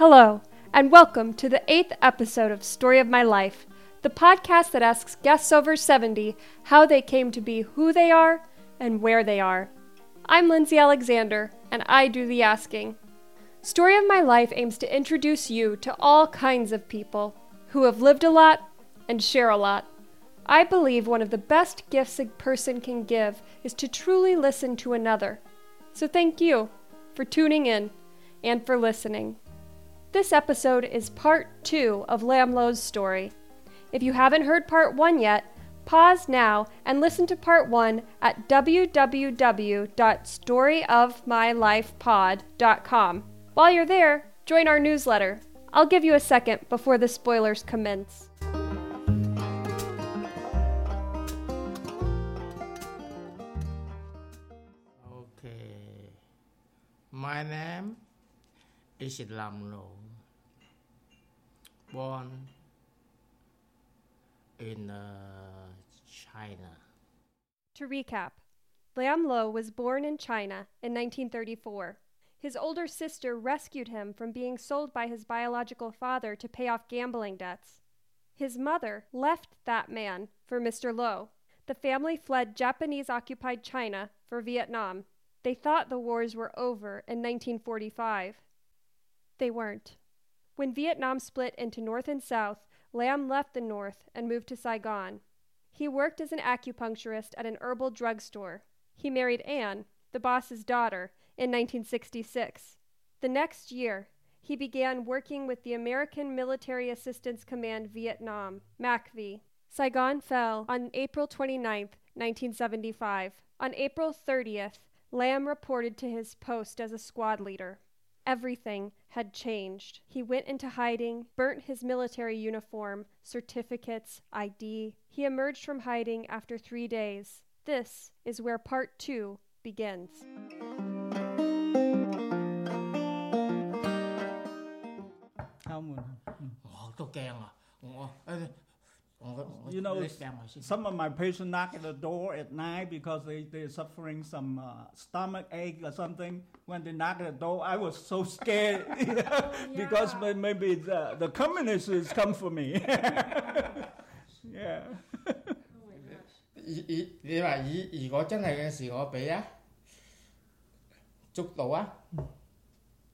Hello, and welcome to the eighth episode of Story of My Life, the podcast that asks guests over 70 how they came to be who they are and where they are. I'm Lindsay Alexander, and I do the asking. Story of My Life aims to introduce you to all kinds of people who have lived a lot and share a lot. I believe one of the best gifts a person can give is to truly listen to another. So thank you for tuning in and for listening. This episode is part two of Lam Lo's story. If you haven't heard part one yet, pause now and listen to part one at www.storyofmylifepod.com. While you're there, join our newsletter. I'll give you a second before the spoilers commence. Okay. My name is Lam. Born in uh, China. To recap, Lam Lo was born in China in 1934. His older sister rescued him from being sold by his biological father to pay off gambling debts. His mother left that man for Mr. Lo. The family fled Japanese occupied China for Vietnam. They thought the wars were over in 1945. They weren't. When Vietnam split into North and South, Lam left the North and moved to Saigon. He worked as an acupuncturist at an herbal drugstore. He married Anne, the boss's daughter, in 1966. The next year, he began working with the American Military Assistance Command Vietnam, MACV. Saigon fell on April 29, 1975. On April 30th, Lam reported to his post as a squad leader. Everything had changed. He went into hiding, burnt his military uniform, certificates, ID. He emerged from hiding after three days. This is where part two begins. 敲门。我都惊啊！我诶我我 You know, 你掟埋先。 some of my patients knock at the door at night because they, they're suffering some uh, stomach ache or something. When they knock at the door, I was so scared because may- maybe the, the communists come for me. yeah. 如如你話如如果真係嘅時，我俾啊捉到啊，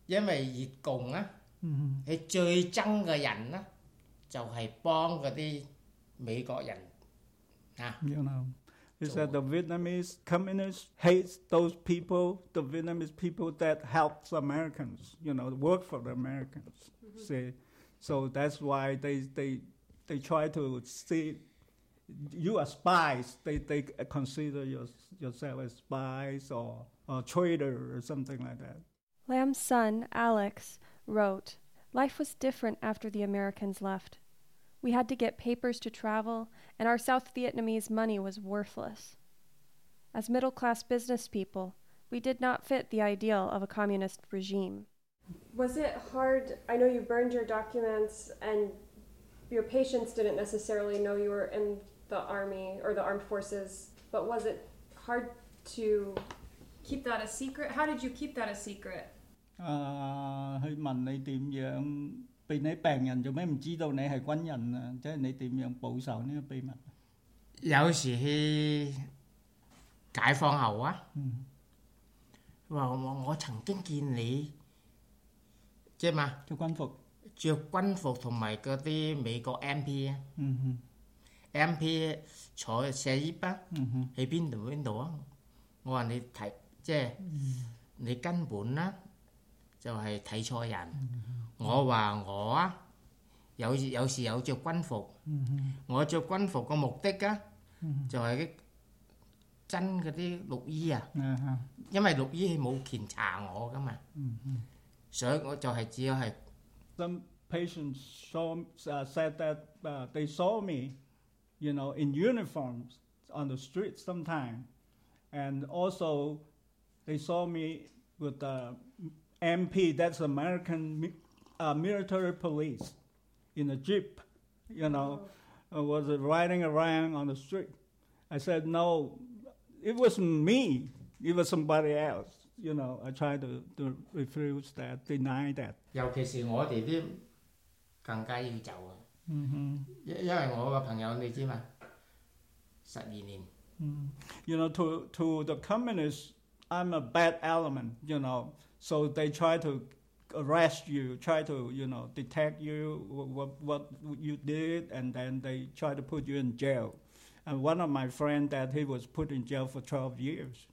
因為越共啊，你最憎嘅人咧就係幫嗰啲 美國人啊。You know. Is that the Vietnamese communists hate those people, the Vietnamese people that helped Americans, you know, work for the Americans. Mm-hmm. See, so that's why they they they try to see you are spies. They they consider your, yourself as spies or a traitor or something like that. Lam's son Alex wrote, "Life was different after the Americans left." We had to get papers to travel, and our South Vietnamese money was worthless. As middle class business people, we did not fit the ideal of a communist regime. Was it hard? I know you burned your documents, and your patients didn't necessarily know you were in the army or the armed forces, but was it hard to keep that a secret? How did you keep that a secret? À, 俾你病人做咩唔知道你係軍人啊？即係你點樣保守呢個秘密？有時去解放後啊，嗯話我我曾經見你，即係嘛，着軍服，着軍服同埋嗰啲美國 MP 啊嗯哼， ，MP 坐寫衣巴嗯哼，喺邊度邊度啊？我話你睇，即係你根本啦，就係睇錯人。 我話我啊，有有時有着軍服，我着軍服個目的啊，就係啲真嗰啲綠衣啊。啊哈，因為綠衣冇檢查我噶嘛，所以我就係只有係 Some patients saw, uh, said that uh, they saw me, you know, in uniforms on the street sometime, and also they saw me with the MP. That's American mi- uh, military police in a jeep, you know, uh, was riding around on the street. I said no, it wasn't me. It was somebody else. you know, I try to, to refuse that, deny that. 尤其是我哋啲更加要走啊！ hmm 因因为我个朋友你知嘛，十二年 You know, to, to the communists, I'm a bad element, you know, so they try to arrest you, try to, you know, detect you, wh- what, what you did, and then they try to put you in jail. And one of my friends that he was put in jail for 12 years.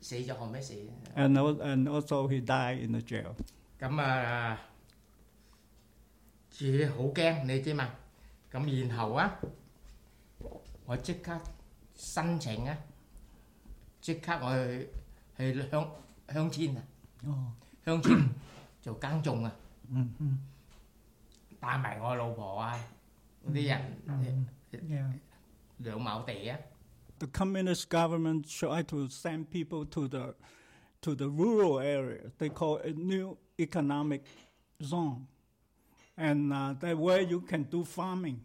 死咗后尾死。 And, al- and also he died in the jail. 咁啊，自己好惊，你知嘛？咁然后啊，我即刻申请啊，即刻我去去乡乡村啊， 乡村做耕种啊，带埋我老婆啊，嗰啲人 Yeah. 两亩地啊， the communist government tried to send people to the to the rural area. They call it new economic zone, and uh, that where you can do farming.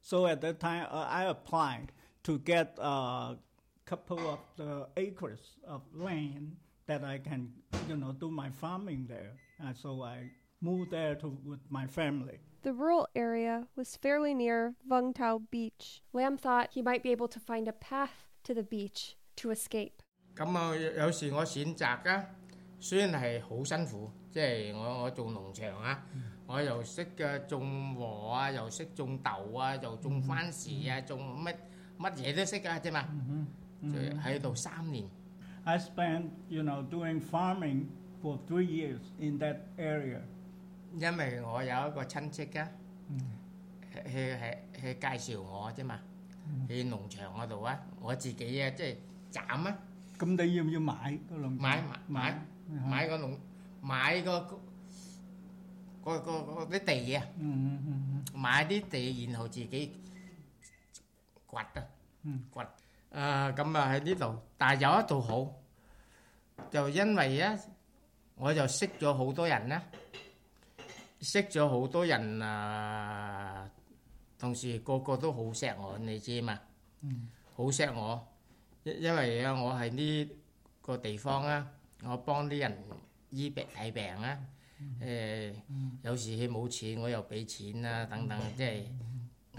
So at that time, uh, I applied to get a couple of the acres of land that I can, you know, do my farming there. And so I moved there to with my family. The rural area was fairly near Vung Tau Beach. Lamb thought he might be able to find a path to the beach to escape. 咁啊有有时我选择啊，虽然系好辛苦，即系我我做农场啊，我又识嘅种禾啊，又识种豆啊，又种番薯啊，种乜乜嘢都识㗎啫嘛，就喺度三年。 I spent, you know, doing farming for three years in that area. 因為我有一個親戚啊，去去去介紹我啫嘛，去農場嗰度啊，我自己啊即係斬啊，咁你要唔要買個農場？買買買買個農買個個個個啲地啊，嗯嗯嗯買啲地，然後自己掘啊，嗯掘 啊咁啊喺呢度，但係有一度好，就因為啊，我就識咗好多人啦。識咗好多人啊，同時個個都好錫我，你知嘛？好錫我，因因為啊，我喺呢個地方啊，我幫啲人醫病睇病啊，誒、有時佢冇錢，我又俾錢啊，等等，即係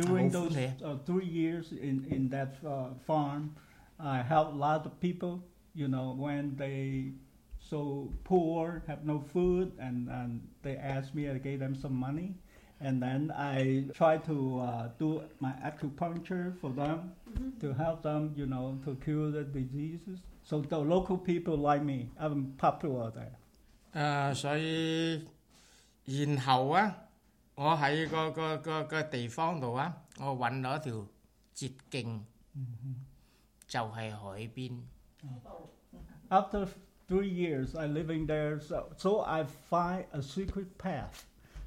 During those uh, three years in, in that uh, farm, I helped a lot of people, you know, when they so poor, have no food, and, and they asked me, I gave them some money. And then I tried to uh, do my acupuncture for them mm-hmm. to help them, you know, to cure the diseases. So the local people like me. I'm popular there. Uh, so, in Hawa, hậu 我喺个个个个地方度啊，我揾到一条捷径，就系海边。 After three years I living there, so, so I find a secret path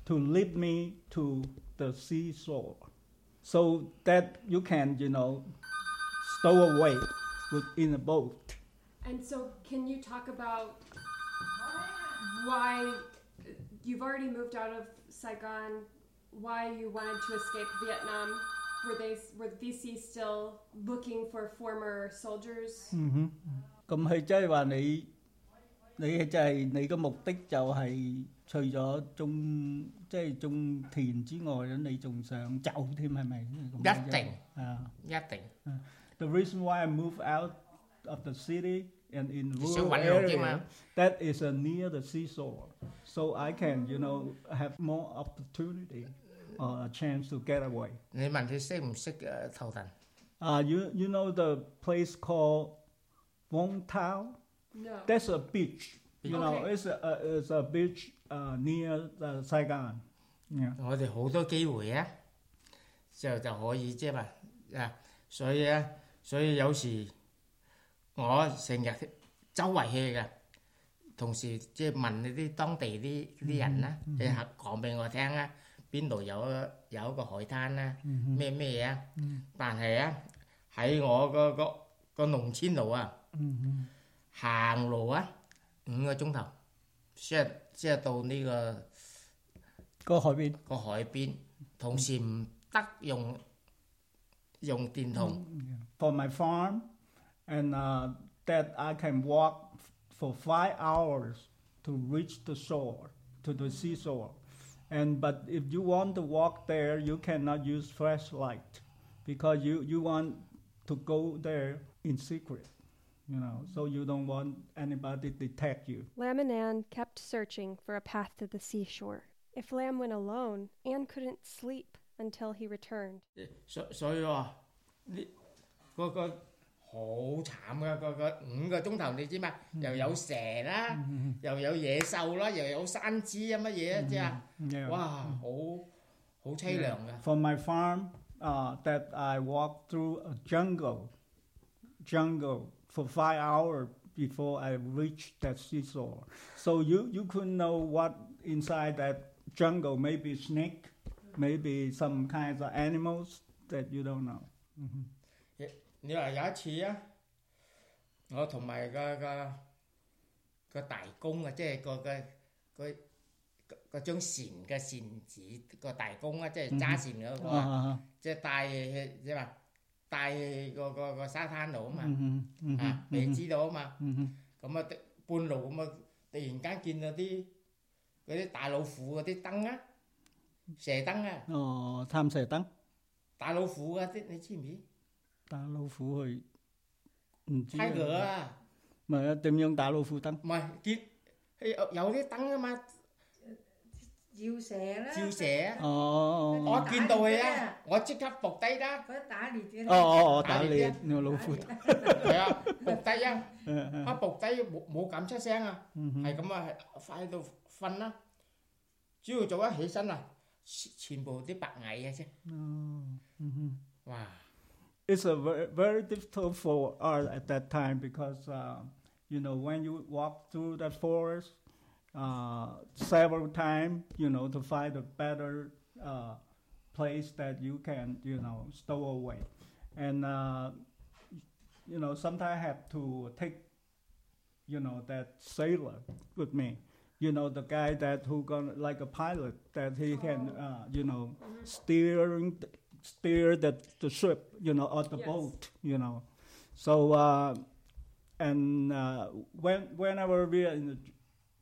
to lead me to the seashore, so that you can, you know, stow away with, in a boat. And so, can you talk about why you've already moved out of Saigon? Why you wanted to escape Vietnam? Were they were VC still looking for former soldiers? 咁佢即系话你，你就系你个目的就系除咗种即系种田之外咧，你仲想走添系咪？咁样啫一定啊。一定 The reason why I moved out of the city and in So rural one year, okay, area, ma'am. that is uh, near the seashore, so I can, you know, have more opportunity or a chance to get away. 你问佢识唔识诶头腾？ Uh, you you know the place called Vong Tau? No. That's a beach. You know, Okay. it's a, a it's a beach uh, near the Saigon. Yeah. 我哋好多机会啊，就就可以啫嘛啊，所以啊，所以有时我成日周围去嘅， 同時即係問你啲當地啲啲人啦，你係講俾我聽啊，邊度有一有一個海灘啦，咩咩嘢啊，但係啊喺我個個個農村度啊，行路啊五個鐘頭，即係即係到呢個。個海邊。個海邊，同時唔得用用電筒， for my farm, and uh, that I can walk f- for five hours to reach the shore, to the seashore. And but if you want to walk there, you cannot use flashlight because you, you want to go there in secret, you know, so you don't want anybody to detect you. Lam and Anne kept searching for a path to the seashore. If Lam went alone, Anne couldn't sleep until he returned. So, so you are. 好惨噶，个个五个钟头你知嘛？又有蛇啦，又有野兽啦，又有山猪啊乜嘢啊，即系 Yeah. 哇，好好凄凉噶。 For my farm, uh, that I walked through a jungle, jungle for five hours before I reached that seashore. So you, you couldn't know what inside that jungle, maybe snake, maybe some kinds of animals that you don't know. 你話有一次啊，我同埋個個個大公啊，即係個個個個個張船嘅船子個大公啊，即係揸船嗰個啊。 Uh, 即係帶去即係話帶去個個個沙灘度啊嘛， mhm, mhm, 啊你知道啊嘛， mhm. 咁啊半路咁啊，突然間見到啲嗰啲大老虎嗰啲燈啊，蛇燈啊， Ờ, tham xẻ tăng, 大老虎嗰啲你知唔知？ 打老虎去唔知啊。梯哥啊， mà tìm nhân打老虎灯。唔系见有有啲灯啊嘛，照射啦，照射啊，哦我见到佢啊，我即刻伏低啦，佢打猎嘅。哦哦哦，打打猎猎，老虎。系啊，伏低啊，嗯嗯一伏低冇冇敢出声啊。嗯哼系咁啊，快喺度瞓啦。朝头早一起身啊，全全部啲白蚁嘅啫。哦嗯哼。哇！ It's a very, very difficult for us at that time because, uh, you know, when you walk through the forest uh, several times, you know, to find a better uh, place that you can, you know, stow away. And, uh, you know, sometimes I have to take, you know, that sailor with me. You know, the guy that who gonna like a pilot that he can, uh, you know, steering steer the, the ship, you know, or the Yes. boat, you know. So uh, and uh, when whenever we are in the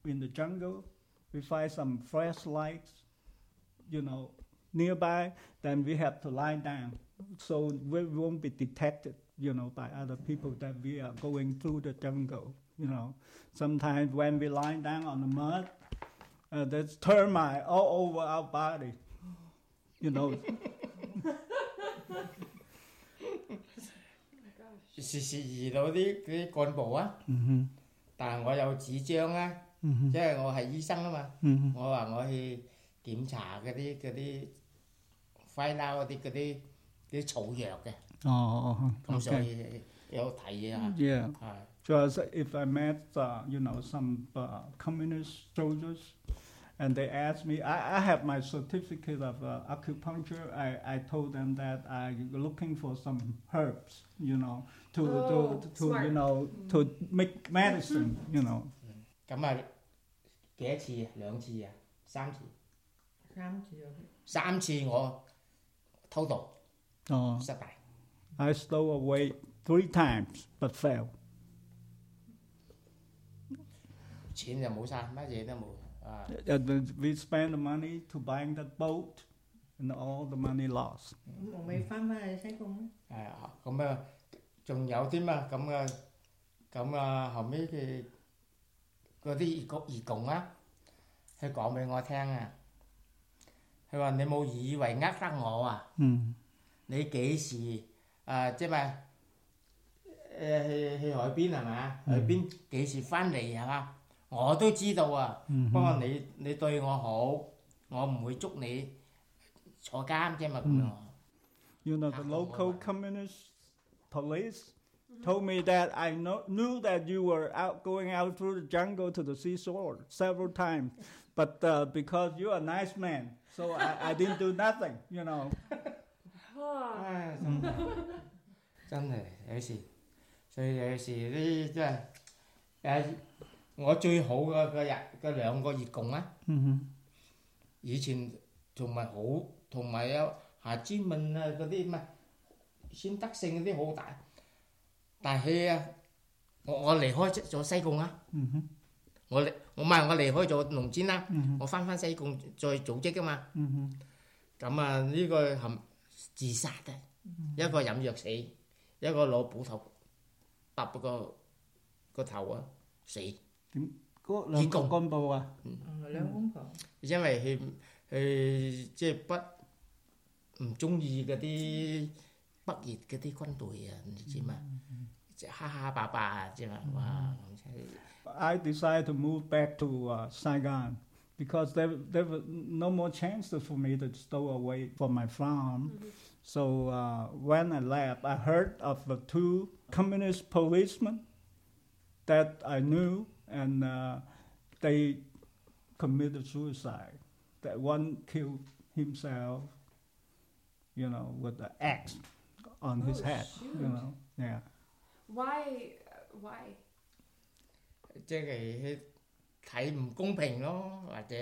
in the jungle, we find some fresh lights, you know, nearby. Then we have to lie down, so we won't be detected, you know, by other people that we are going through the jungle. You know, sometimes when we lie down on the mud, uh, there's termite all over our body. You know, 時時遇到啲啲幹部啊， Mhm. 但係我有紙張啊， Mhm. 即係我係醫生啊嘛。 Mhm. 我話我去檢查嗰啲嗰啲揮啦嗰啲嗰啲啲草藥嘅， Oh, 咁所 okay. 以有睇啊。 Yeah. 係 Just if I met, uh, you know, some uh, communist soldiers, and they asked me, I, I have my certificate of uh, acupuncture. I, I told them that I'm looking for some herbs, you know, to Oh, to, to smart. you know to make medicine, you know. 咁啊几多次啊？两次啊？三次？三次啊！三次我偷渡 Oh, 失败。 I stole away three times but failed. 钱就冇晒，乜嘢都冇 啊！ And then we spent the money to buying that boat, and all the money lost. 咁我未翻返去西貢咧。係啊，咁啊，仲有添啊，咁啊，咁啊，後尾佢嗰啲義工義工啊，佢講俾我聽啊，佢話你冇以為呃得我啊？ Mm. 你幾時啊？即係話誒去去海邊係嘛？海邊幾時翻嚟係嘛？ 我都知道啊，不过你你对我好，我唔会捉你坐监啫嘛咁样。 You know, the Half of local one. communist police told me that I know, knew that you were out going out through the jungle to the seashore several times, but uh, because you're a nice man, so I, I didn't do nothing. You know. 唉，真系真系有时，所以有时啲真系诶， 我最好嘅嘅日嘅兩個月共啊， Mm-hmm. 以前同埋好，同埋有夏之問啊嗰啲咩先德性嗰啲好大，但係啊 我我離開咗西貢啊，我離我唔係我離開咗農村啦，我翻翻西貢再組織噶嘛。咁啊呢個係自殺嘅，一個飲藥死，一個攞斧頭揼個個頭啊死， 嗰两个干部啊，哦两公婆，因为佢佢即系不唔中意嗰啲北热嗰啲军队啊，你知嘛？即系虾虾霸霸啊，知嘛？哇！咁真系 I decided to move back to uh, Saigon because there, there was no more chance for me to stow away from my farm. So uh, when I left, I heard of the two communist policemen that I knew, and uh, they committed suicide. That one killed himself, you know, with an axe on his Oh, head. You shoot. know, yeah. Why? Why? 即系佢睇唔公平咯，或者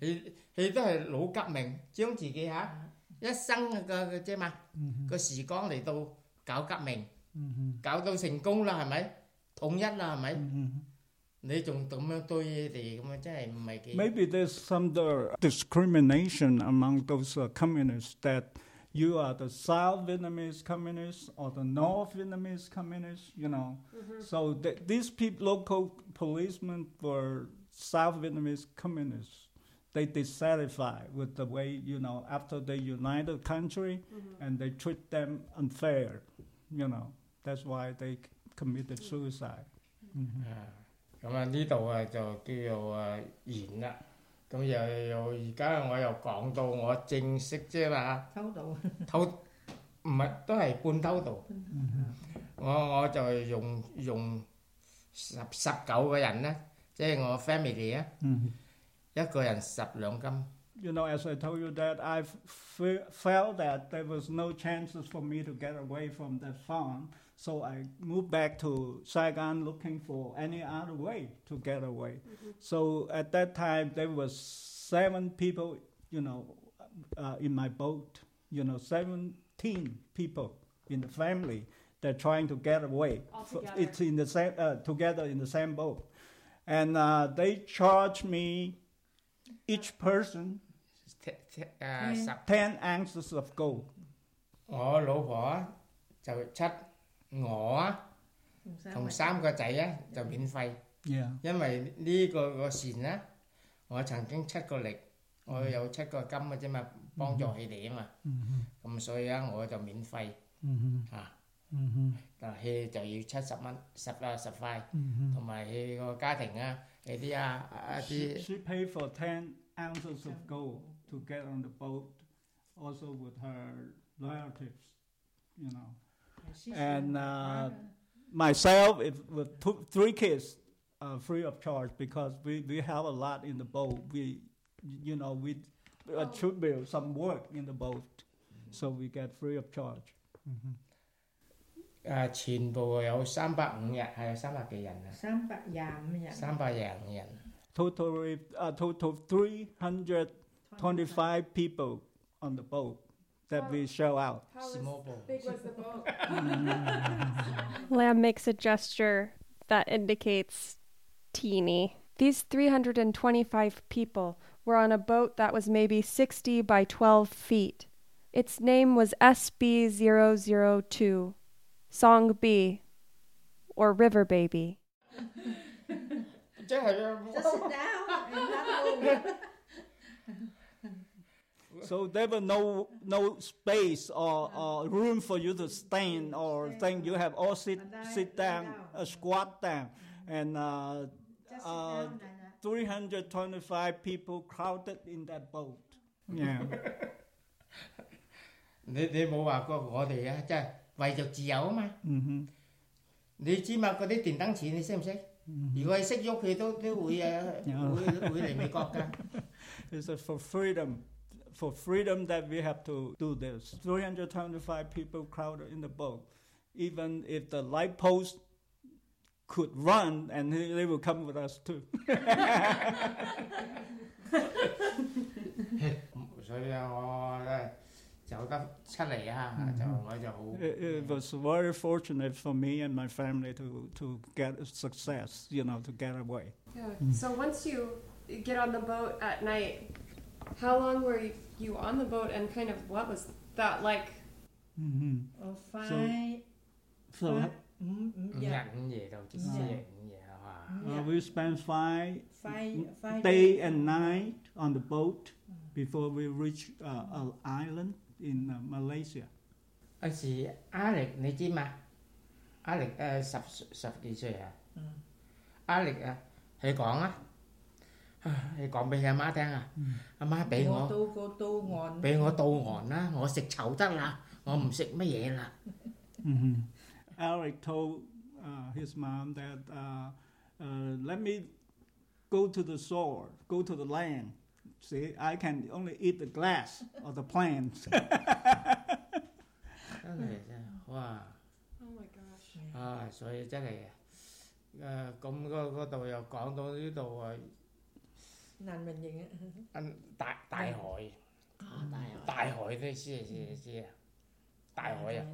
佢佢都系老革命，将自己吓一生嘅嘅啫嘛，个时光嚟到搞革命，搞到成功啦，系咪？统一啦，系咪？ Maybe there's some uh, discrimination among those uh, communists that you are the South Vietnamese communists or the North Vietnamese communists, you know. So th- these people, local policemen were South Vietnamese communists. They dissatisfied with the way, you know, after they united the country and they treat them unfair, you know. That's why they committed suicide. 啊，咁啊呢度啊就叫做啊完啦。咁又又而家我又講到我正式啫嘛，偷渡，偷唔係都係半偷渡。我我就用用十十九個人咧，即係我 family 啊，一個人十兩金。 you know, as I told you that I f- felt that there was no chances for me to get away from that farm, so I moved back to Saigon looking for any other way to get away. So at that time there was seven people, you know, uh, in my boat. You know, seventeen people in the family. They're trying to get away. It's in the same uh, together in the same boat, and uh, they charged me each person 诶十 ten ounces of gold. 我老婆啊就七，我啊同三个仔啊就免费， Yeah. 因为呢个个船咧，我曾经出过力，我有七个金嘅啫嘛，帮助佢哋啊嘛，咁所以啊我就免费吓，但系就要七十蚊十啊十块，同埋佢个家庭啊，嗰啲啊啊 She, 啲 she paid for ten ounces of gold to get on the boat, also with her relatives, you know. And uh, myself, if, with two, three kids, uh, free of charge because we, we have a lot in the boat. We, you know, we attribute some work in the boat, so we get free of charge. 诶全部有三百五日，系三百几人啊，三百廿五人，三百廿五人。 Total, uh, total 25 people on the boat that how, we show out. How Small boat. big was the boat? Lam makes a gesture that indicates teeny. These 325 people were on a boat that was maybe 60 by 12 feet. Its name was SB002, Song B, or River Baby. Just now, So there was no no space or, or room for you to stand or think. You have all sit sit down, uh, squat down, and uh, Just sit uh, down and, uh, 325 people crowded in that boat. Yeah. 你你冇话过我哋啊，即系为咗自由啊嘛。 hmm 你知嘛？嗰啲电灯钱你识唔识？如果系识喐，佢都都会诶会会嚟美国㗎。 It's uh, for freedom, for freedom that we have to do this. 325 people crowded in the boat. Even if the light post could run, and they will come with us too. it, was very fortunate for me and my family to, to get success, you know, to get away. Yeah. So once you get on the boat at night, how long were you, you on the boat and kind of what was that like? hmm Ờ, phai So phai ừ, ừ, 五日 dạ. 五夜就即系五夜啊嘛。 Ừ, uh, dạ. we spent five phai phai day and night on the boat before we reach uh, an island in uh, Malaysia. 嗰时阿力你知嘛？阿力诶十十几岁啊？嗯阿力啊，佢讲啊，啊 你講俾阿媽聽啊，阿媽俾我我到個到岸俾我到岸啦，我食臭得啦，我唔食乜嘢啦。 Mm-hmm. Alec told uh, his mom that uh, uh, let me go to the shore, go to the land. See, I can only eat the glass of the plants. 真係真係哇！ Oh my gosh. 啊，所以真係誒咁嗰嗰度又講到呢度啊， 難明認啊嗯大大海，啊大大海你知知知啊，大海啊，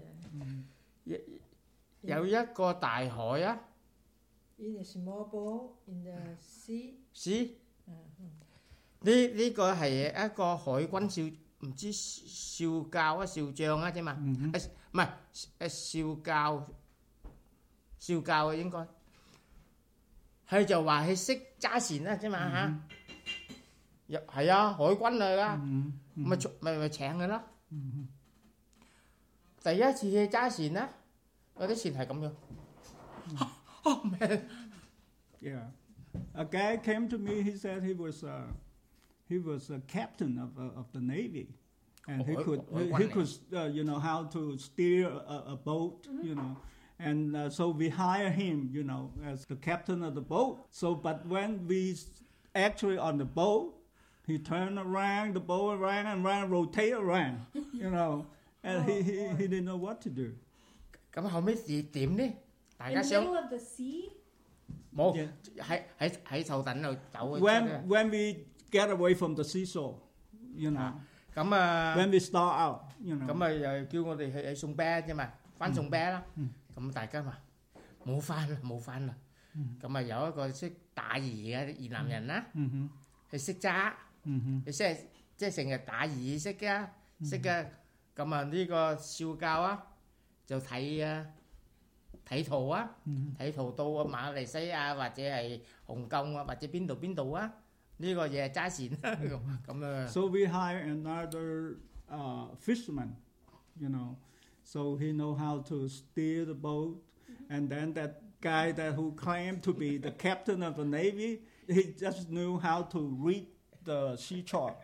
有一個大海啊， In a small boat in the sea 是啊呢呢個係一個海軍少唔知少教啊少將啊啫嘛， Mhm. 誒唔係誒少教少教啊應該，佢就話佢識揸船啊啫嘛嚇，入 系啊海军嚟噶。 Mhm. 咪出咪咪请佢咯。第一次去揸船咧，嗰啲船系咁样。哦咩？ Yeah. A guy came to me. He said he was uh, he was a captain of uh, of the navy, and he Oh, could oh, he, he one could uh, you know how to steer a, a boat, you know. And uh, so we hire him, you know, as the captain of the boat. So, but when we s- actually on the boat, he turned around, the ball around and around, rotate around, you know, and he, he, oh, he didn't know what to do. Cảm không biết gì tìm đi. Tại cá sấu. of the sea. Một, yeah. hãy hãy hãy sầu tạnh rồi chậu. When when we get away from the seashore, you know. À, cảm uh, when we start out, you know. Cảm mà kêu ngồi thì hãy sùng ba chứ mà, fan ừ. sùng ba đó. Ừ. Cảm tại cái mà, mũ fan là mũ fan là. Ừ. Cảm mà giỏi coi sức tạ gì gì làm nhà nó. Thì sức cha. 啦， Mhm. 佢识揸。 Mhm. 你即系即系成日打鱼识噶，识噶。咁啊呢个少教啊，就睇啊睇图啊，睇图到啊马来西亚或者系红磡啊，或者边度边度啊，呢个嘢系揸船啦咁咁啊。 So we hire another uh, fisherman, you know, so he know how to steer the boat, and then that guy that who claimed to be the captain of the navy, he just knew how to read the sea chart,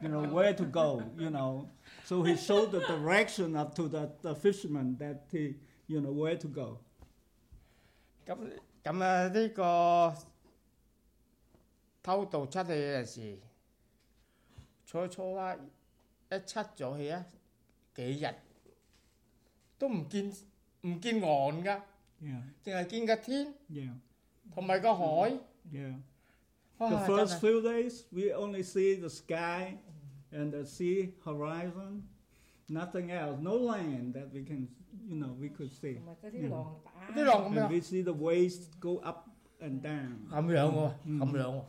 you know, where to go, you know. So he showed the direction up to the, the fisherman that he, you know, where to go. 咁咁啊呢個偷渡出去嗰陣時，初初啊一出咗去啊幾日都唔見唔見岸㗎， Yeah, 淨係見個天 yeah, 同埋個海。 Oh, the first few days, we only see the sky and the sea horizon, nothing else, no land that we can, you know, we could see. You. And we see the waves go up and down. Mm.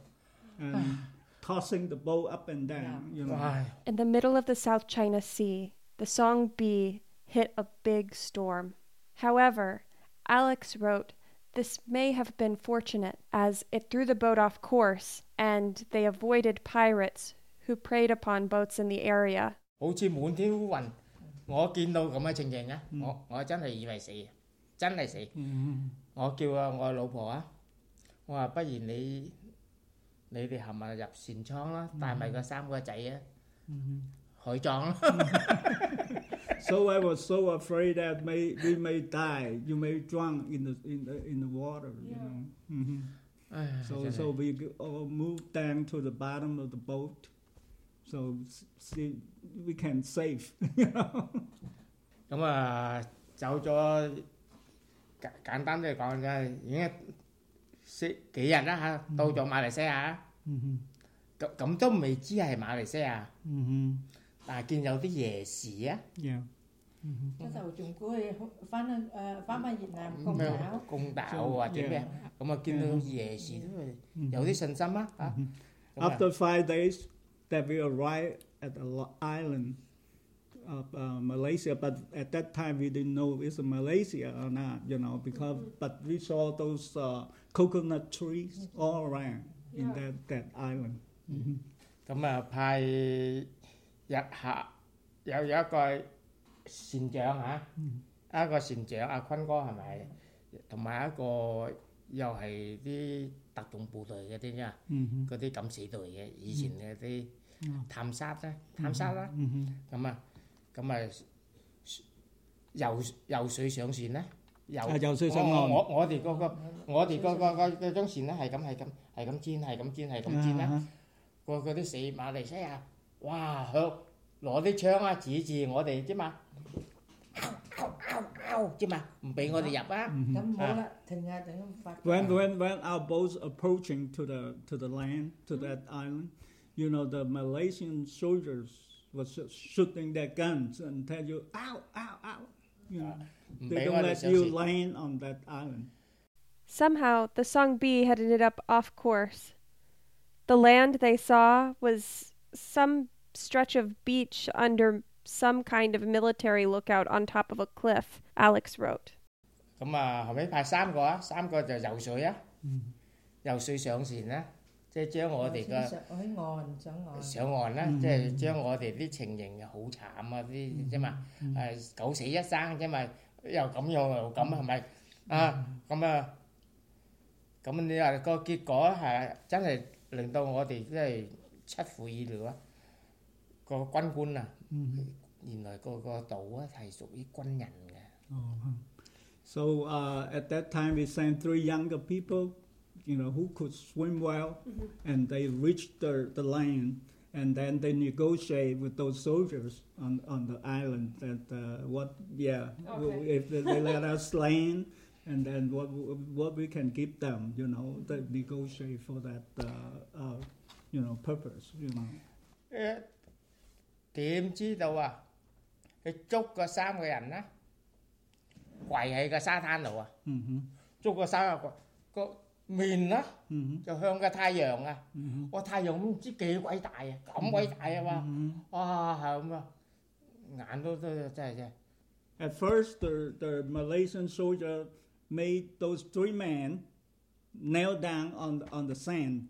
And tossing the boat up and down, you know. In the middle of the South China Sea, the Song B hit a big storm. However, Alex wrote, this may have been fortunate, as it threw the boat off course, and they avoided pirates who preyed upon boats in the area. 好似满天乌云，我见到咁嘅情形啊，我我真系以为死，真系死。 Mhm. 我叫啊我老婆啊，我话不如你你哋冚埋入船舱啦，带埋个三个仔啊，海葬啦。 So I was so afraid that may, we may die, you may drown in the, in the, in the water, you know. Mhm. 唉 So, 真系 so we g- all moved down to the bottom of the boat, so s- see, we can save, you know. 咁啊走咗简简单啲嚟讲就系已经四几日啦吓，到咗马来西亚，咁咁都未知系马来西亚。 Mm-hmm. 但系见有啲夜市啊， Yeah. Cái đầu chúng tôi phán ờ, phán mà Việt Nam không 咩 thảo 公道或者咩，咁啊见到夜市都系 Mhm. 有啲信心啊吓。咁啊 After five days, that we arrived at a lo- island of uh, Malaysia, but at that time we didn't know it's Malaysia or not, you know, because but we saw those uh, coconut trees all around in Yeah. that that island. Mhm. 咁啊派日下有有一个 船長嚇，一個船長阿坤哥係咪？同埋一個又係啲特種部隊嗰啲啫， Mhm. 嗰啲敢死隊嘅，以前嗰啲嗯探殺咧，探殺啦， Mhm. 咁啊咁啊游游水上船咧，游啊游水上我岸我我哋嗰個我哋嗰個嗰嗰張船咧係咁係咁係咁煎係咁煎係咁煎啦。 Uh-huh. 個嗰啲死馬來西亞，哇！佢攞啲槍啊指住我哋啫嘛， when when when our boats approaching to the to the land to that island? You know the Malaysian soldiers was shooting their guns and tell you ow ow ow. You know they don't let you land on that island. Somehow the song B had ended up off course. The land they saw was some stretch of beach under some kind of military lookout on top of a cliff, Alex wrote. 咁啊，后尾派三个啊，三个就游水啊，游水上船啦，即系将我哋 Ở 嘅 ở ngọn chẳng ngọn 上岸啦，即系将我哋啲情形好惨啊啲啫嘛，诶九死一生啫嘛，又咁又又咁系咪啊？咁啊，咁你话个结果系真系令到我哋真系出乎意料啊！ 个军官啊，原来个个岛啊系属于军人嘅。 So uh, at that time, we sent three younger people, you know, who could swim well, and they reached the, the land, and then they negotiate with those soldiers on, on the island that uh, what, yeah, w- Okay. if they, they let us land, and then what what we can give them, you know, they negotiate for that, uh, uh, you know, purpose, you know. 诶 Tìm chi đâu à? Cái chốc có xa người ảnh á. Quẩy hay cái xa than đâu à? Ừ chốc có xa Có mìn á. Ừ Cho hơn cái thai dường à. Ừ Ô thai dường luôn chứ kỳ quay tại à? Cổng quay tại à ờ, mà Ô hờm à Ngạn tôi tôi trời trời At first, the, the Malaysian soldier made those three men kneel down on on the sand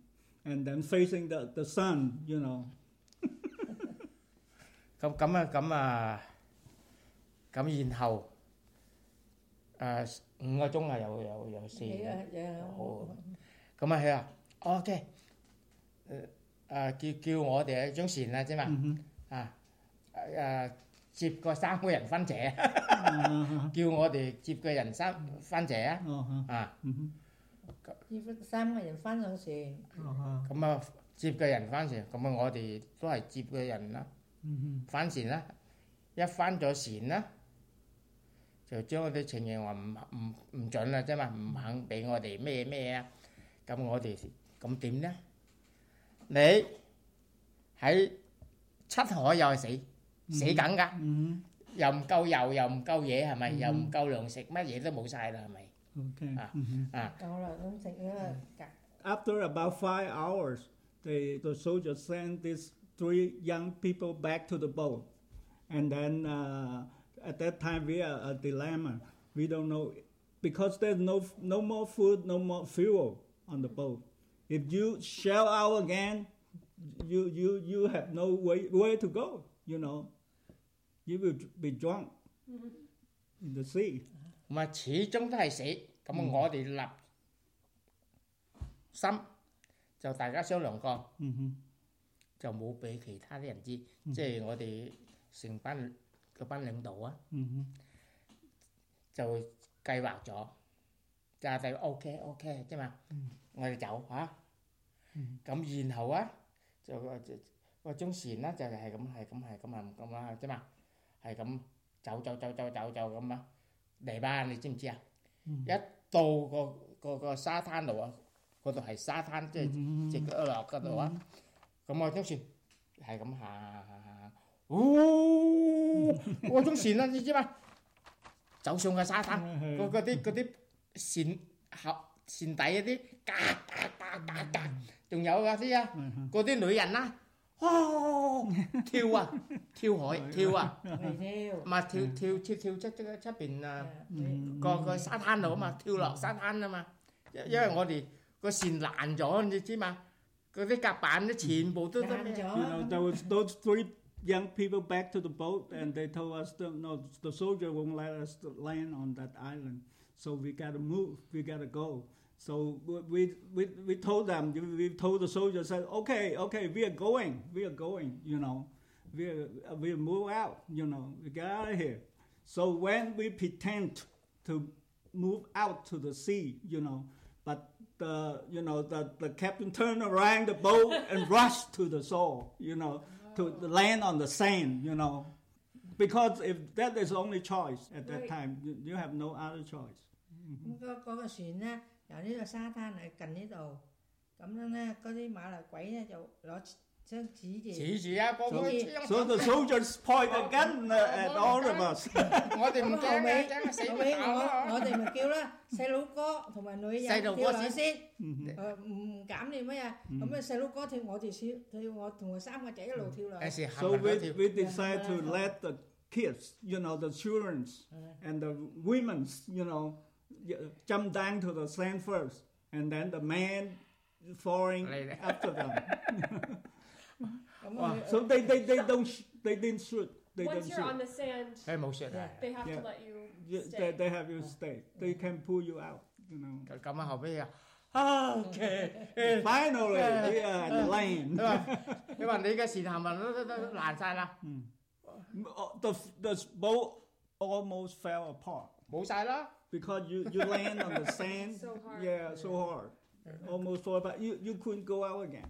and then facing the, the sun, you know. 咁咁啊咁啊咁，然後誒五個鐘啊，有有有四 Vậy 個 à, dạ. 好咁啊佢話 OK 誒誒叫叫我哋張船啊啫嘛 Mhm. 啊誒接個三個人分謝， Uh-huh. 叫我哋接個人三分謝啊 Uh-huh. 啊 Mhm. Như với Sam mà dành phán hơn xì Uh-huh. 咁啊接個人翻船，咁啊我哋都係接個人啦。 Mhm. 翻船啦，一翻咗船啦，就將嗰啲情形話唔唔唔準啦啫嘛，唔肯俾我哋咩咩啊，咁我哋咁點咧？你喺七海又係死死緊㗎， Mhm. 又唔夠油，又唔夠嘢，係咪？又唔夠糧食，乜嘢都冇晒啦，係咪？ Okay. Ah. Mhm. Cậu là nó thành ra cả After about five hours, they, the soldiers sent these three young people back to the boat. And then uh, at that time, we are a dilemma. We don't know because there's no, no more food, no more fuel on the boat. If you shell out again, you, you, you have no way, way to go, you know. You will be drunk in the sea. Mà chỉ chúng ta sĩ, cảm ơn ngõ thì lập sắm cho đại các số lượng con. Ừ 就冇俾其他啲人知，即係我哋成班嗰班領導啊， Mhm. 就計劃咗，就係 OK OK 啫嘛，我哋走嚇，咁然後啊，就個個中船啦，就係咁係咁係咁係咁啊啫嘛，係咁走走走走走走咁啊，嚟吧，你知唔知啊？一到個個個沙灘度啊，嗰度係沙灘，即係直落嗰度啊。 咁我張船係咁行行行行， 哦，嗰種船啊，你知嘛？走上個沙灘，嗰嗰啲嗰啲船後船底嗰啲，嘎嘎嘎嘎嘎，仲有嗰啲啊，嗰啲女人啦，哦，跳啊，跳海跳啊，嚟跳唔係跳跳跳跳出出出邊啊！誒個個沙灘度啊嘛，跳落沙灘啊嘛，因因為我哋個船爛咗，你知嘛？ Chin. You know, there was those three young people back to the boat, and they told us, the, no, the soldier won't let us land on that island. So we gotta move. We gotta go. So we, we, we told them, we told the soldiers, said, okay, okay, we are going, we are going, you know, we we move out, you know, we get out of here. So when we pretend to move out to the sea, you know, but the you know the, the captain turned around the boat and rushed to the shore, you know, wow. to land on the sand, you know, because if that is the only choice at that time, you, have no other choice. Mm-hmm. Just chỉ gì? Chỉ gì á, có mới So the soldiers point a gun at all of us. Ngồi tìm một cái mấy, không biết, ngồi tìm một kêu đó, xe lũ có, thằng mà nuôi nhà kêu lại xin. Ừ. Ờ, cảm đi mấy à, ừ. không biết xe lũ có thì ngồi thì xíu, thì ngồi thằng sáng mà chạy lù ừ. thiêu lại. So we, we dạ, decided to let the kids, you know, the children ờ. and the women, you know, jump down to the sand first, and then the men following after them. 咁啊 So they, they, they don't sh- they didn't shoot. They Once didn't you're on shoot. the sand, 佢冇说啊。 they have Yeah. to let you Yeah, stay. they, they have you stay. They can pull you out. You know. 咁咁啊，后尾啊，OK， Finally, we are at the 你 land. 话你话你嘅船系咪都都都烂晒啦？ Oh, The the boat almost fell apart 冇晒啦， because you, you land on the sand. So hard. Yeah, so hard. Almost fall apart. You you couldn't go out again.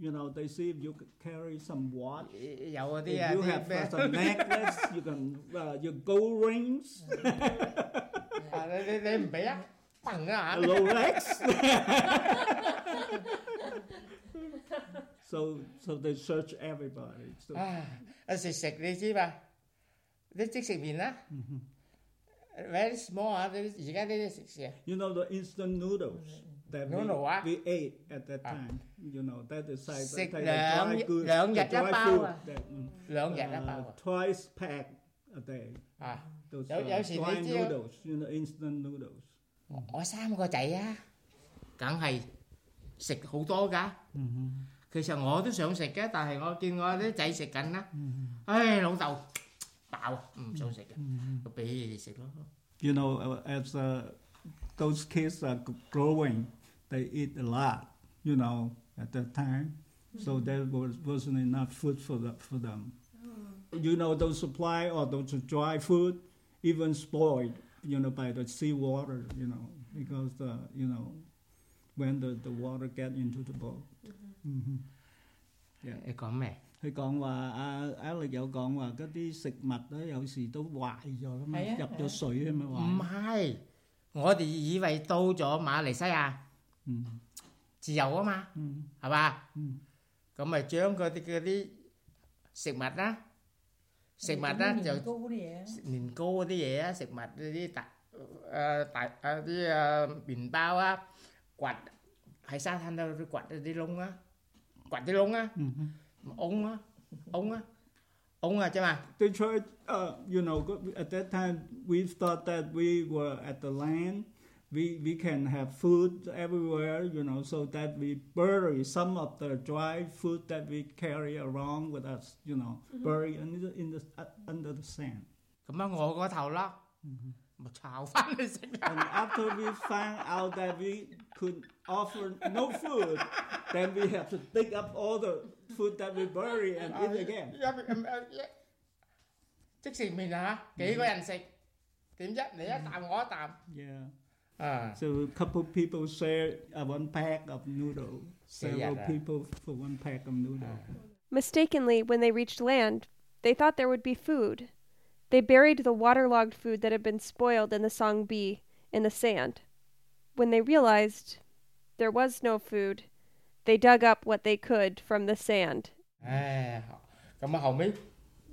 You know, they see if you could carry some watch. 有嗰 If 啲啊 you 啲 have 咩 uh, some necklace, you can uh, your gold rings, 啊？你你你唔俾啊？砰 a 啊！ Rolex. so, so they search everybody. So, 啊！有时食你知嘛？啲即食面啦，very small 啊！你而家呢啲食食 you know the instant noodles that no, we, no, we ate at that à. time. You know, that is like Six, that, that lợn, dry good, lợn dạch lá bao à. That, um, lợn dạch lá uh, bao à. Twice pack a day. À. Those đó, đó uh, dry noodles, you know, instant noodles. Ủa sao mà chạy á? Cẳng hay xịt hủ tố cả. Mm-hmm. Khi sao ngộ tôi sợ xịt cái tại ngồi kia ngồi nó chạy xịt cạnh á. Mm-hmm. Ê lộn tàu. Bạo. Ừ, sợ xịt. Mm-hmm. Bị gì xịt đó. You know, as uh, those kids are growing, they eat a lot. You know, at that time, so there was wasn't enough food for the, for them. You know, those supply or those dry food even spoiled. You know, by the seawater. You know, because the you know when the, the water get into the boat. Mhm. 你讲咩？佢讲话阿 Alex 有讲话嗰啲食物咧，有时都坏咗啦嘛，系啊入咗水啊嘛唔坏。系，我哋以为到咗马来西亚嗯 自由啊嘛，嗯系嘛？嗯咁咪将嗰啲嗰啲食物啦，食物咧就年糕嗰啲嘢，年糕嗰啲嘢啊，食物嗰啲大诶大诶啲诶面包啊，掘喺沙滩度掘嗰啲窿啊，掘啲窿啊，嗯窿啊，窿啊，窿啊啫嘛。 They tried, uh, you know, go- at that time we thought that we were at the land. We, we can have food everywhere, you know, so that we bury some of the dry food that we carry around with us, you know, bury in the, in the, uh, under the sand. 咁啊，我嗰头啦，咪炒翻嚟食 And 啊！ after we found out that we could offer no food, then we have to dig up all the food that we bury and eat again. 一一即食面啊，几个人食 点啫？你一啖我一啖 Yeah. 啊！ So a couple people share uh, one pack of noodle. Several that. people for one pack of noodle. Mistakenly, when they reached land, they thought there would be food. They buried the waterlogged food that had been spoiled in the Song Bi in the sand. When they realized there was no food, they dug up what they could from the sand. 唉，咁啊后尾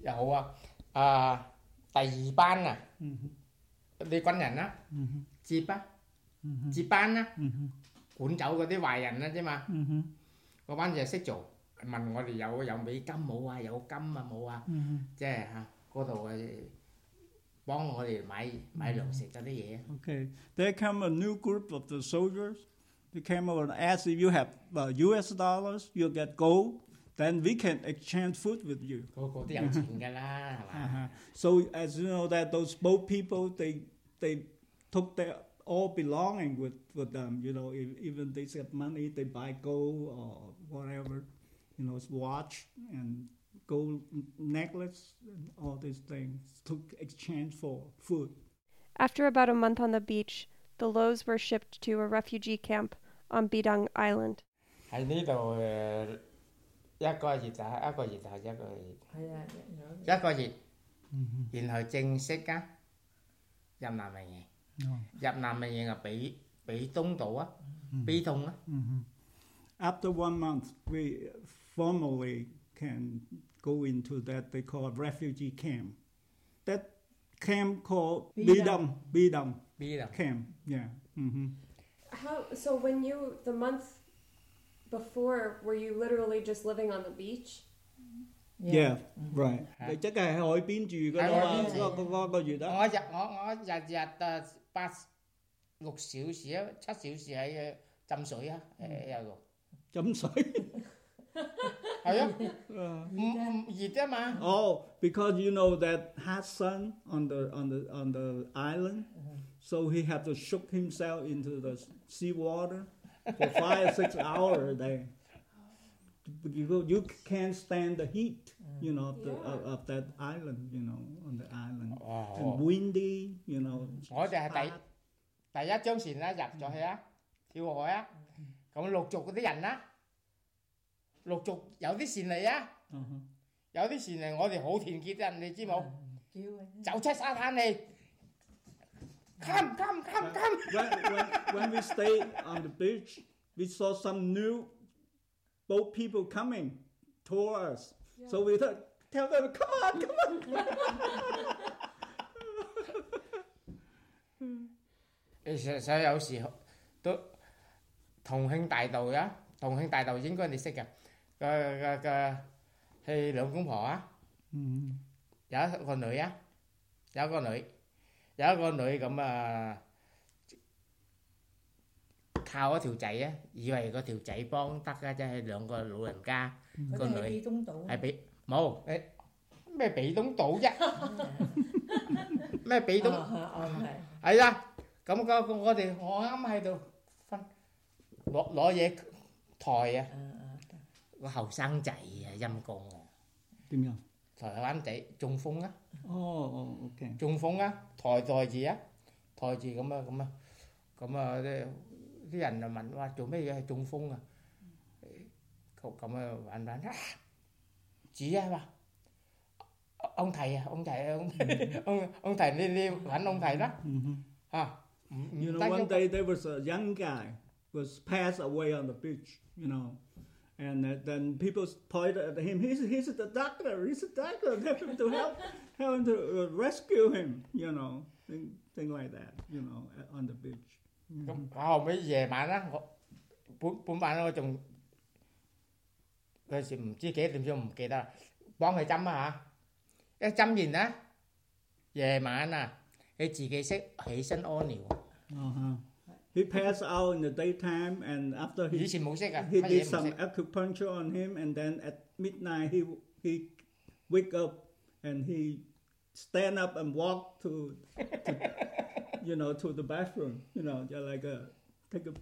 有啊啊第二班啊， Mhm. 啲军人啦， Mhm. 接啊 Mhm. 接班啦， Mhm. 管走嗰啲坏人啦啫嘛。 Mhm. 嗰班就系识做，问我哋有有美金冇啊，有金啊冇啊， Mhm. 即系吓嗰度诶帮我哋买买粮食嗰啲嘢。 Okay. There come a new group of the soldiers. They came over and asked if you have uh, U.S. dollars, you get gold, then we can exchange food with you. 个个都有钱㗎啦，系嘛？ Uh-huh. So as you know that those boat people they they took their all belonging with, with them. You know, if, even they have money, they buy gold or whatever. You know, watch and gold necklace and all these things to exchange for food. After about a month on the beach, the Lows were shipped to a refugee camp on Bidong Island. 喺 Nằm là bị bị tung tụ á, bị á. After one month, we formally can go into that they call refugee camp. That camp called Bidam. Bidam. Bidam. Camp. Yeah. Mm-hmm. How? So when you the month before, were you literally just living on the beach? Yeah, yeah mm-hmm. right. Chắc là hội biến gì cái đó, có có gì đó. Ngõ giặt ngõ ngõ giặt giặt 八六小时啊七小时喺诶浸水啊诶有度，浸水。系啊， Uh, 唔唔热啊嘛。 oh, because you know that hot sun on the on the on the island, so he had to shook himself into the sea water for five six hours a day. You you can't stand the heat, you know, yeah. the, uh, of that island, you know, on the island. Oh. And windy, you know. Ngồi dạ, tại tại tại giá chống xịn á giặt cho hả? Thiếu hỏi á. Còn lột chục cái dành á. Lột chục dạo cái xịn này á. Uh-huh. Dạo cái xịn này ngồi thì hổ thiền kia anh đi chứ một. Chậu chết xa than này. Come, come, come, come. when, when, when we stay on the beach, we saw some new boat people coming towards us. So we th- tell them, come on, come on. 其实所以有时都同庆大道啊，同庆大道应该你识嘅，个个个系两公婆啊。 Mm-hmm. 有一个女啊，有一个女，有一个女咁啊， 靠嗰條仔啊，以為嗰條仔幫得啊，即係兩個老人家個女嗰啲係避東島。係俾冇誒咩俾東島啫，咩俾東哦哦係啊，咁個個我哋我啱喺度瞓攞攞嘢抬啊，係，誒誒。個後生仔啊陰公啊，點樣？台灣仔中風啊！哦哦，OK。中風啊，抬抬住啊，抬住咁啊咁啊，咁啊啲 啲人就问话做咩嘢系中风啊？咁咁啊玩玩啊，主啊话ông thầy à ông thầy ông ông ông thầy đi đi揾ông thầy đó Mhm. 吓，唔唔 You 得 know, one 喐 day there was a young guy was passed away on the beach, you know. And uh, then people pointed at him. He's, he's the doctor. He's the doctor. Help him to help, help him to uh, rescue him. You know, thing, thing like that. You know, uh, on the beach. 그럼 아홉에 예만한 거 뿐만 아니라 좀 그래서 chỉ kể tìm xem kể ta. Bọn thầy chăm hả? Cái chăm gì đó về mà nè. Cái chỉ cái sẽ hãy sinh ô nhiều ờ He passed out in the daytime and after he, he did some acupuncture on him and then at midnight he he wake up and he stand up and walk to, to you know, to the bathroom, you know, just like a, take a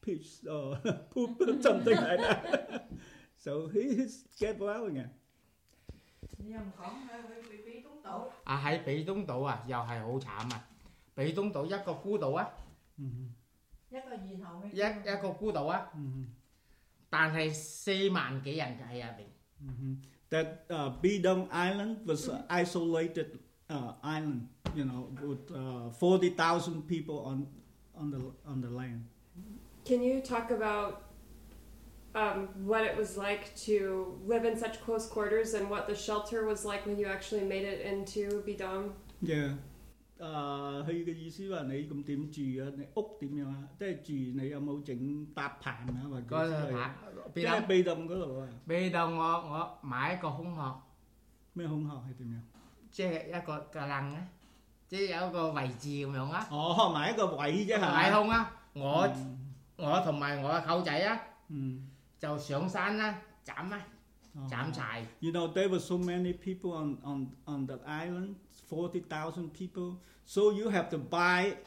piss or poop or something like that. so he is get well again. À hãy bị đúng tụ à, giờ hãy hỗ trợ mà. Bị đúng tụ giác có cú tụ á. Giác giác có cú tụ á. Tàn thầy si mạn cái dành thầy à bình. Ừ. That uh, Bidong Island was isolated uh, island, you know, with uh, 40,000 people on, on, the, on the land. Can you talk about um, what it was like to live in such close quarters and what the shelter was like when you actually made it into Bidong? Yeah. 诶，佢嘅意思话你咁点住啊？你屋点样啊？即系住你有冇整搭棚啊？或者 Có 之类 hạ 即 bị 系 động 被动嗰度啊？ bị động 我我买一个空壳，咩空壳系点样？ 即系一个个楞啊，即系有一个位置咁样啊，哦，买一个位啫系咪？买空啊，我我同埋我嘅舅仔啊，嗯。就上山啦，斩啊，哦斩柴。 You know, there were so many people on, on, on the island, 40,000 people. So you have to buy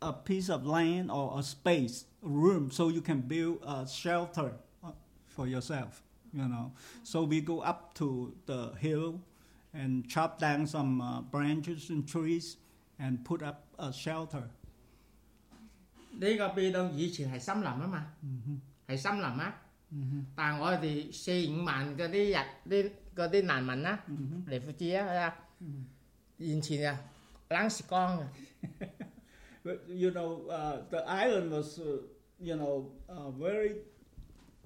a piece of land or a space, a room, so you can build a shelter uh, for yourself, you know. So we go up to the hill and chop down some uh, branches and trees and put up a shelter. 呢个被动以前系森林啊嘛，系森林啊。但系我哋四五万嗰啲人，啲嗰啲难民啦，嚟福治啊，以前啊冷时光嘅， But, you know, uh, the island was, uh, you know, uh, very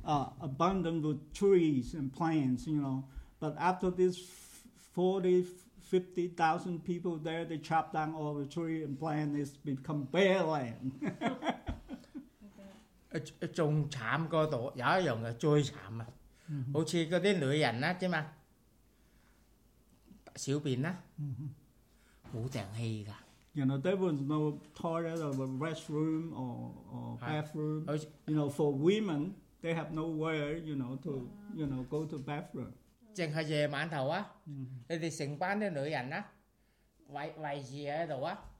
uh, abundant with trees and plants, you know. But after this f- 40, 50,000 people there, they chop down all the tree and plant. It's become bare land. 仲惨嗰度有一样嘅最惨啊！好似嗰啲女人啦啫嘛，小便啦，冇定气㗎。 you know, there was no toilet or a restroom or, or Right. bathroom. 好似 You know, for women, they have nowhere, you know, to, you know, go to bathroom. 淨係夜晚頭啊，你哋成班啲女人啊，圍圍住喺度啊，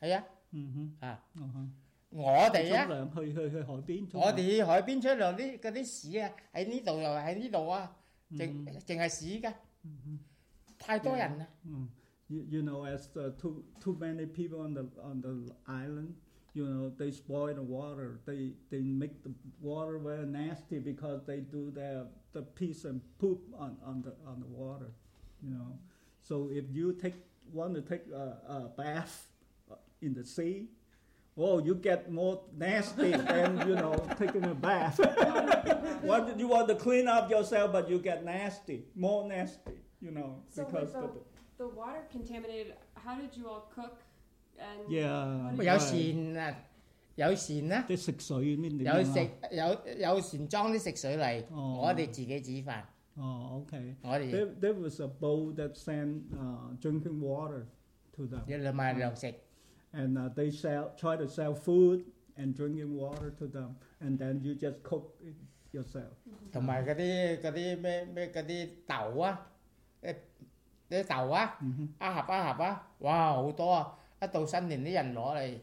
係啊， Mhm. 啊， Uh-huh. 我哋啊。沖涼，去-去-去海邊沖涼。我哋海邊出嚟啲嗰啲屎啊，喺呢度又喺呢度啊，淨淨係屎㗎，太多人啦。 Mm. You, you know, as the too too many people on the on the island, you know, they spoil the water. They they make the water very nasty because they do their the piss and poop on, on the on the water. You know, so if you take want to take a, a bath uh, in the sea, oh, you get more nasty than you know taking a bath. what you want to clean up yourself, but you get nasty, more nasty. You know, So because with the, the, the water contaminated, how did you all cook? And Yeah，有船啊， 有船啦，即系食水呢点有食有有船装啲食水嚟，哦我哋自己煮饭，哦，OK。我哋 There, there was a boat that sent uh, drinking water to them, 要买粮食， and uh, they sell try to sell food and drinking water to them, and then you just cook it yourself. 同埋嗰啲嗰啲咩咩嗰啲豆啊，诶啲豆啊，一盒一盒啊，哇好多啊！一到新年啲人攞嚟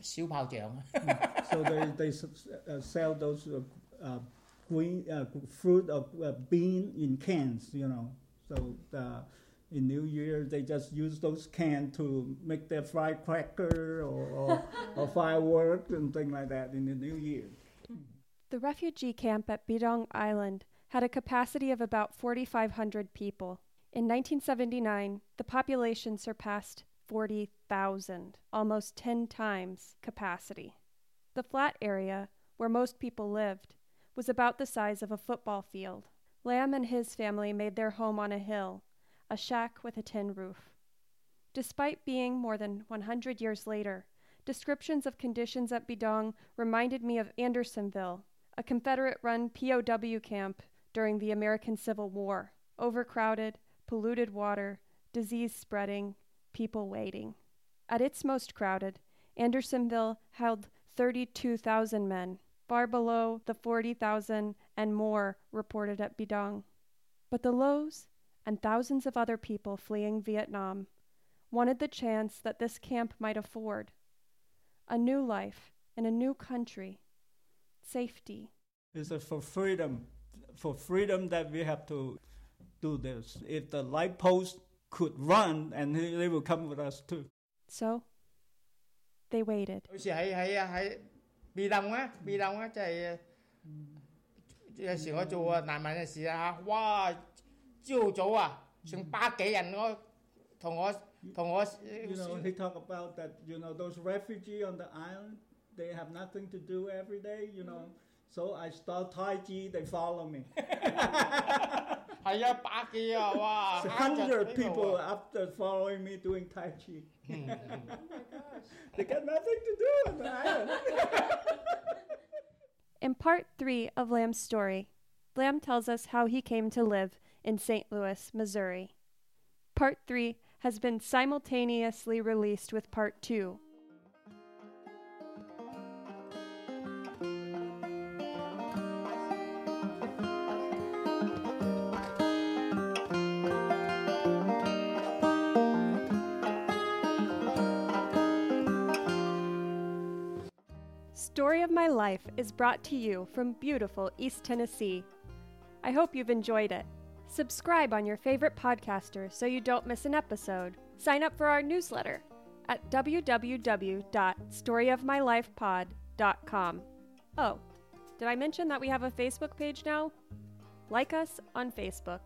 烧炮仗啊！ so they they s- uh, sell those uh, uh, green uh, fruit or uh, bean in cans, you know. So uh, in New Year they just use those cans to make their firecracker or, or, or fireworks and things like that in the New Year. The refugee camp at Bidong Island had a capacity of about 4,500 people. In 1979, the population surpassed 40,000, almost 10 times capacity. The flat area, where most people lived, was about the size of a football field. Lam and his family made their home on a hill, a shack with a tin roof. Despite being more than 100 years later, descriptions of conditions at Bidong reminded me of Andersonville, a Confederate run POW camp during the American Civil War. Overcrowded, polluted water, disease spreading, people waiting. At its most crowded, Andersonville held 32,000 men, far below the 40,000 and more reported at Bidong. But the Lows and thousands of other people fleeing Vietnam wanted the chance that this camp might afford a new life in a new country, safety. It's for freedom, for freedom that we have to do this. If the light post could run, and they they will come with us too. So, They waited. 有时喺喺啊喺被动啊，被动啊，即系有时我做啊难民嘅事啊吓，哇！朝早啊，成百几人我同我同我 You know, he talked about that, you know, those refugees on the island, they have nothing to do every day, you know. So I start Tai Chi, they follow me. 係啊，百幾啊，哇！Hundred people after following me doing Tai Chi. They got nothing to do on the island. In part three of Lam's story, Lam tells us how he came to live in St. Louis, Missouri. Part three has been simultaneously released with part two Story of My Life is brought to you from beautiful East Tennessee. I hope you've enjoyed it. Subscribe on your favorite podcaster so you don't miss an episode. Sign up for our newsletter at www.storyofmylifepod.com. Oh, did I mention that we have a Facebook page now? Like us on Facebook.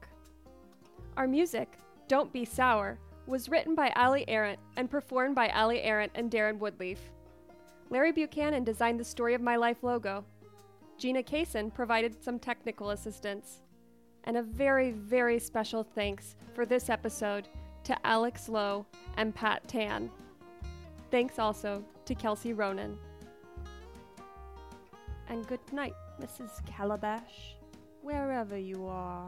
Our music, Don't Be Sour, was written by Ali Arendt and performed by Ali Arendt and Darren Woodleaf. Larry Buchanan designed the Story of My Life logo. Gina Kaysen provided some technical assistance. And a very, very special thanks for this episode to Alex Lowe and Pat Tan. Thanks also to Kelsey Ronan. And good night, Mrs. Calabash, wherever you are.